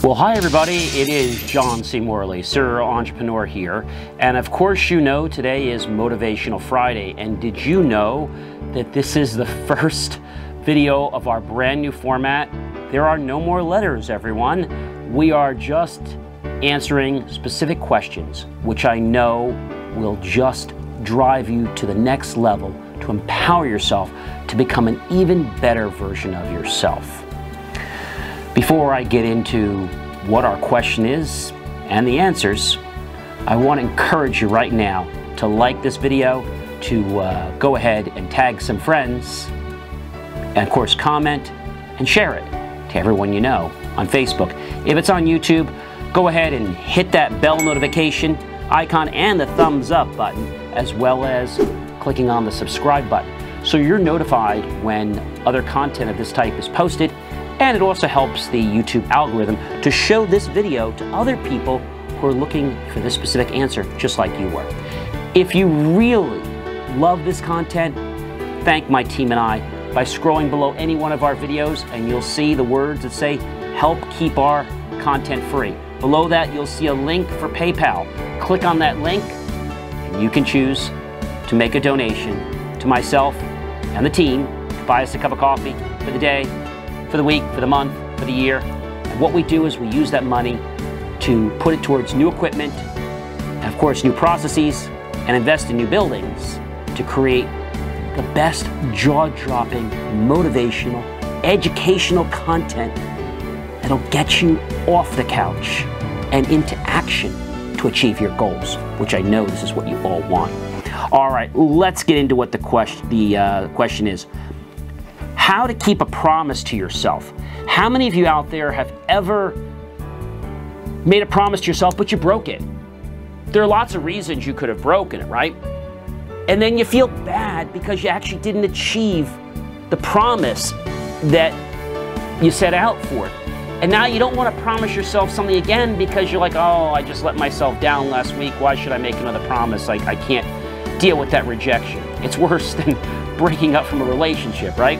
Well, hi everybody. It is John C. Morley, serial entrepreneur here. And of course, you know today is Motivational Friday. And did you know that this is the first video of our brand new format? There are no more letters, everyone. We are just answering specific questions, which I know will just drive you to the next level to empower yourself to become an even better version of yourself. Before I get into what our question is and the answers, I want to encourage you right now to like this video, to uh, go ahead and tag some friends, and of course comment and share it to everyone you know on Facebook. If it's on YouTube, go ahead and hit that bell notification icon and the thumbs up button, as well as clicking on the subscribe button. So you're notified when other content of this type is posted and it also helps the YouTube algorithm to show this video to other people who are looking for this specific answer, just like you were. If you really love this content, thank my team and I by scrolling below any one of our videos and you'll see the words that say, help keep our content free. Below that, you'll see a link for PayPal. Click on that link and you can choose to make a donation to myself and the team to buy us a cup of coffee for the day for the week, for the month, for the year. And what we do is we use that money to put it towards new equipment, and of course, new processes, and invest in new buildings to create the best jaw dropping, motivational, educational content that'll get you off the couch and into action to achieve your goals, which I know this is what you all want. All right, let's get into what the question, the, uh, question is how to keep a promise to yourself. How many of you out there have ever made a promise to yourself, but you broke it? There are lots of reasons you could have broken it, right? And then you feel bad because you actually didn't achieve the promise that you set out for. And now you don't want to promise yourself something again because you're like, oh, I just let myself down last week. Why should I make another promise? Like, I can't deal with that rejection. It's worse than breaking up from a relationship, right?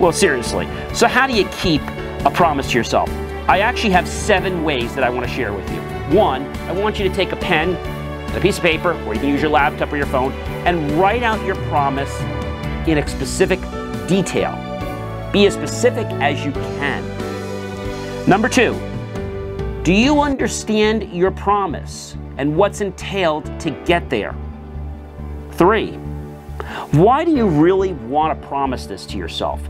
Well, seriously. So, how do you keep a promise to yourself? I actually have seven ways that I want to share with you. One, I want you to take a pen, a piece of paper, or you can use your laptop or your phone, and write out your promise in a specific detail. Be as specific as you can. Number two, do you understand your promise and what's entailed to get there? Three, why do you really want to promise this to yourself?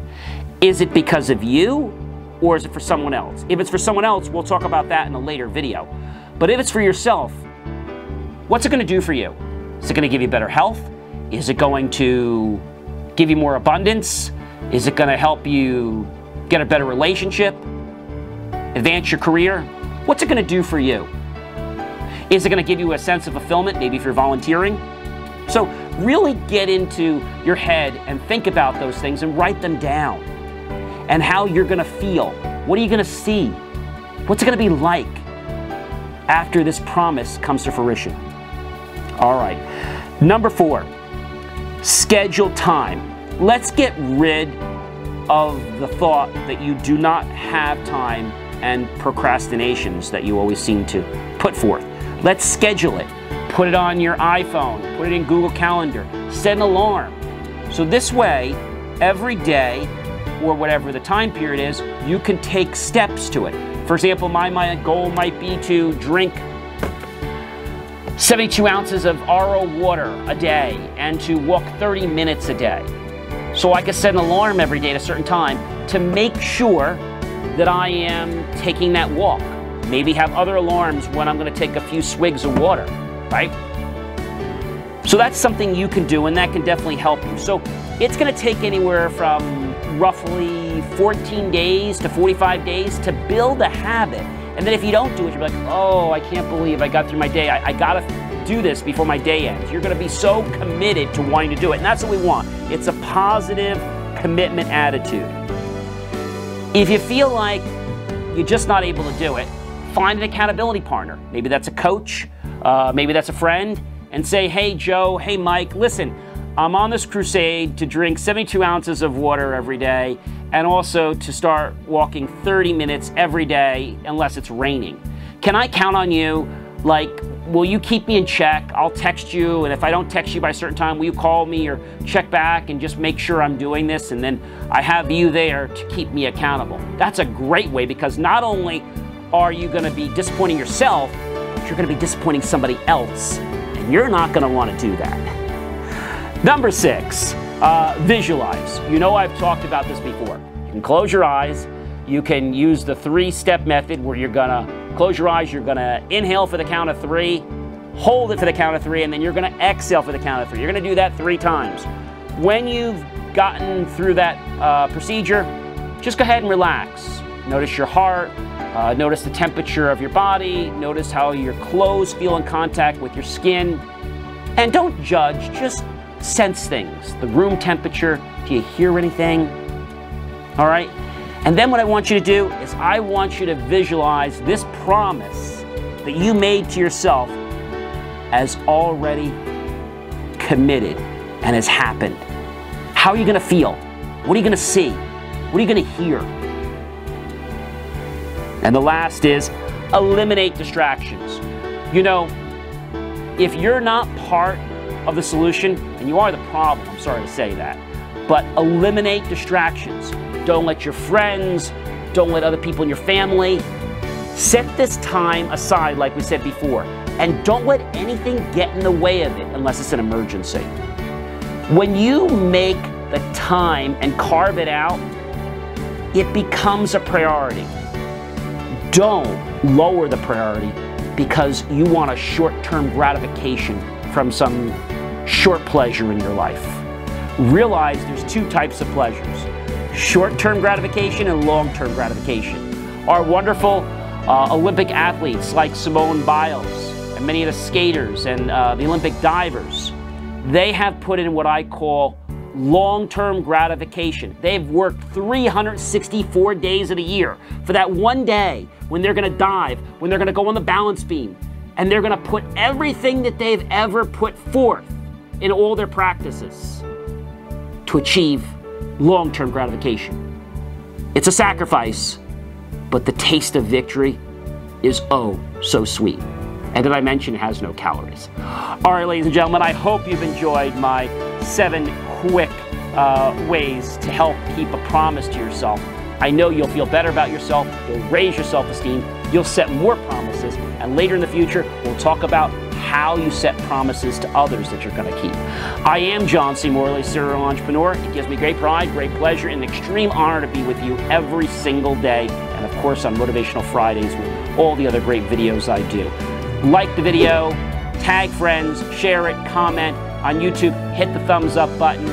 Is it because of you or is it for someone else? If it's for someone else, we'll talk about that in a later video. But if it's for yourself, what's it going to do for you? Is it going to give you better health? Is it going to give you more abundance? Is it going to help you get a better relationship? Advance your career? What's it going to do for you? Is it going to give you a sense of fulfillment, maybe if you're volunteering? So really get into your head and think about those things and write them down and how you're going to feel. What are you going to see? What's it going to be like after this promise comes to fruition? All right. Number four, schedule time. Let's get rid of the thought that you do not have time and procrastinations that you always seem to put forth. Let's schedule it. Put it on your iPhone, put it in Google Calendar, set an alarm. So this way, every day, or whatever the time period is, you can take steps to it. For example, my, my goal might be to drink 72 ounces of RO water a day and to walk 30 minutes a day. So I can set an alarm every day at a certain time to make sure that I am taking that walk. Maybe have other alarms when I'm going to take a few swigs of water right? So that's something you can do and that can definitely help you. So it's gonna take anywhere from roughly 14 days to 45 days to build a habit. And then if you don't do it, you're like, oh, I can't believe I got through my day. I, I gotta do this before my day ends. You're gonna be so committed to wanting to do it. And that's what we want. It's a positive commitment attitude. If you feel like you're just not able to do it, find an accountability partner. Maybe that's a coach, uh, maybe that's a friend, and say, hey, Joe, hey, Mike, listen, I'm on this crusade to drink 72 ounces of water every day, and also to start walking 30 minutes every day unless it's raining. Can I count on you? Like, will you keep me in check? I'll text you, and if I don't text you by a certain time, will you call me or check back and just make sure I'm doing this? And then I have you there to keep me accountable. That's a great way because not only are you going to be disappointing yourself, you're going to be disappointing somebody else. And you're not going to want to do that. Number six, uh, visualize. You know I've talked about this before. You can close your eyes. You can use the three-step method where you're going to close your eyes, you're going to inhale for the count of three, hold it for the count of three, and then you're going to exhale for the count of three. You're going to do that three times. When you've gotten through that uh, procedure, just go ahead and relax. Notice your heart, uh, notice the temperature of your body, notice how your clothes feel in contact with your skin. And don't judge, just sense things. The room temperature, do you hear anything? All right? And then what I want you to do is I want you to visualize this promise that you made to yourself as already committed and has happened. How are you going to feel? What are you going to see? What are you going to hear? And the last is eliminate distractions. You know, if you're not part of the solution, and you are the problem, I'm sorry to say that, but eliminate distractions. Don't let your friends, don't let other people in your family. Set this time aside, like we said before, and don't let anything get in the way of it unless it's an emergency. When you make the time and carve it out, it becomes a priority don't lower the priority because you want a short-term gratification from some short pleasure in your life. Realize there's two types of pleasures, short-term gratification and long-term gratification. Our wonderful uh, Olympic athletes like Simone Biles and many of the skaters and uh, the Olympic divers, they have put in what I call long term gratification. They've worked 364 days of the year for that one day when they're going to dive, when they're going to go on the balance beam, and they're going to put everything that they've ever put forth in all their practices to achieve long term gratification. It's a sacrifice, but the taste of victory is oh so sweet. And did I mention it has no calories? All right, ladies and gentlemen, I hope you've enjoyed my seven quick uh, ways to help keep a promise to yourself. I know you'll feel better about yourself, you'll raise your self esteem, you'll set more promises, and later in the future, we'll talk about how you set promises to others that you're going to keep. I am John C. Morley, serial entrepreneur. It gives me great pride, great pleasure, and extreme honor to be with you every single day, and of course on Motivational Fridays with all the other great videos I do. Like the video, tag friends, share it, comment, on YouTube, hit the thumbs up button,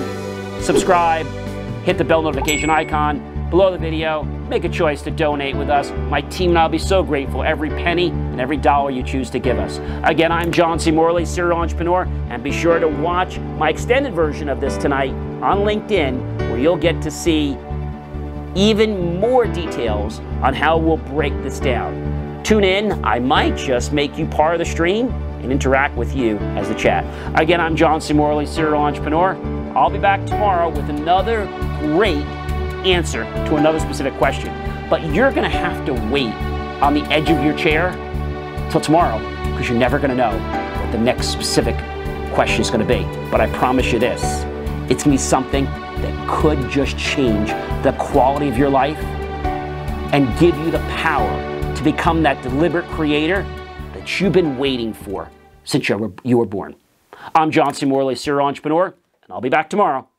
subscribe, hit the bell notification icon below the video, make a choice to donate with us. My team and I will be so grateful every penny and every dollar you choose to give us. Again, I'm John C. Morley, serial entrepreneur, and be sure to watch my extended version of this tonight on LinkedIn, where you'll get to see even more details on how we'll break this down. Tune in, I might just make you part of the stream and interact with you as the chat. Again, I'm John C. Morley, serial entrepreneur. I'll be back tomorrow with another great answer to another specific question. But you're going to have to wait on the edge of your chair till tomorrow because you're never going to know what the next specific question is going to be. But I promise you this it's going to be something that could just change the quality of your life and give you the power to become that deliberate creator that you've been waiting for since you were, you were born. I'm John C. Morley, serial entrepreneur, and I'll be back tomorrow.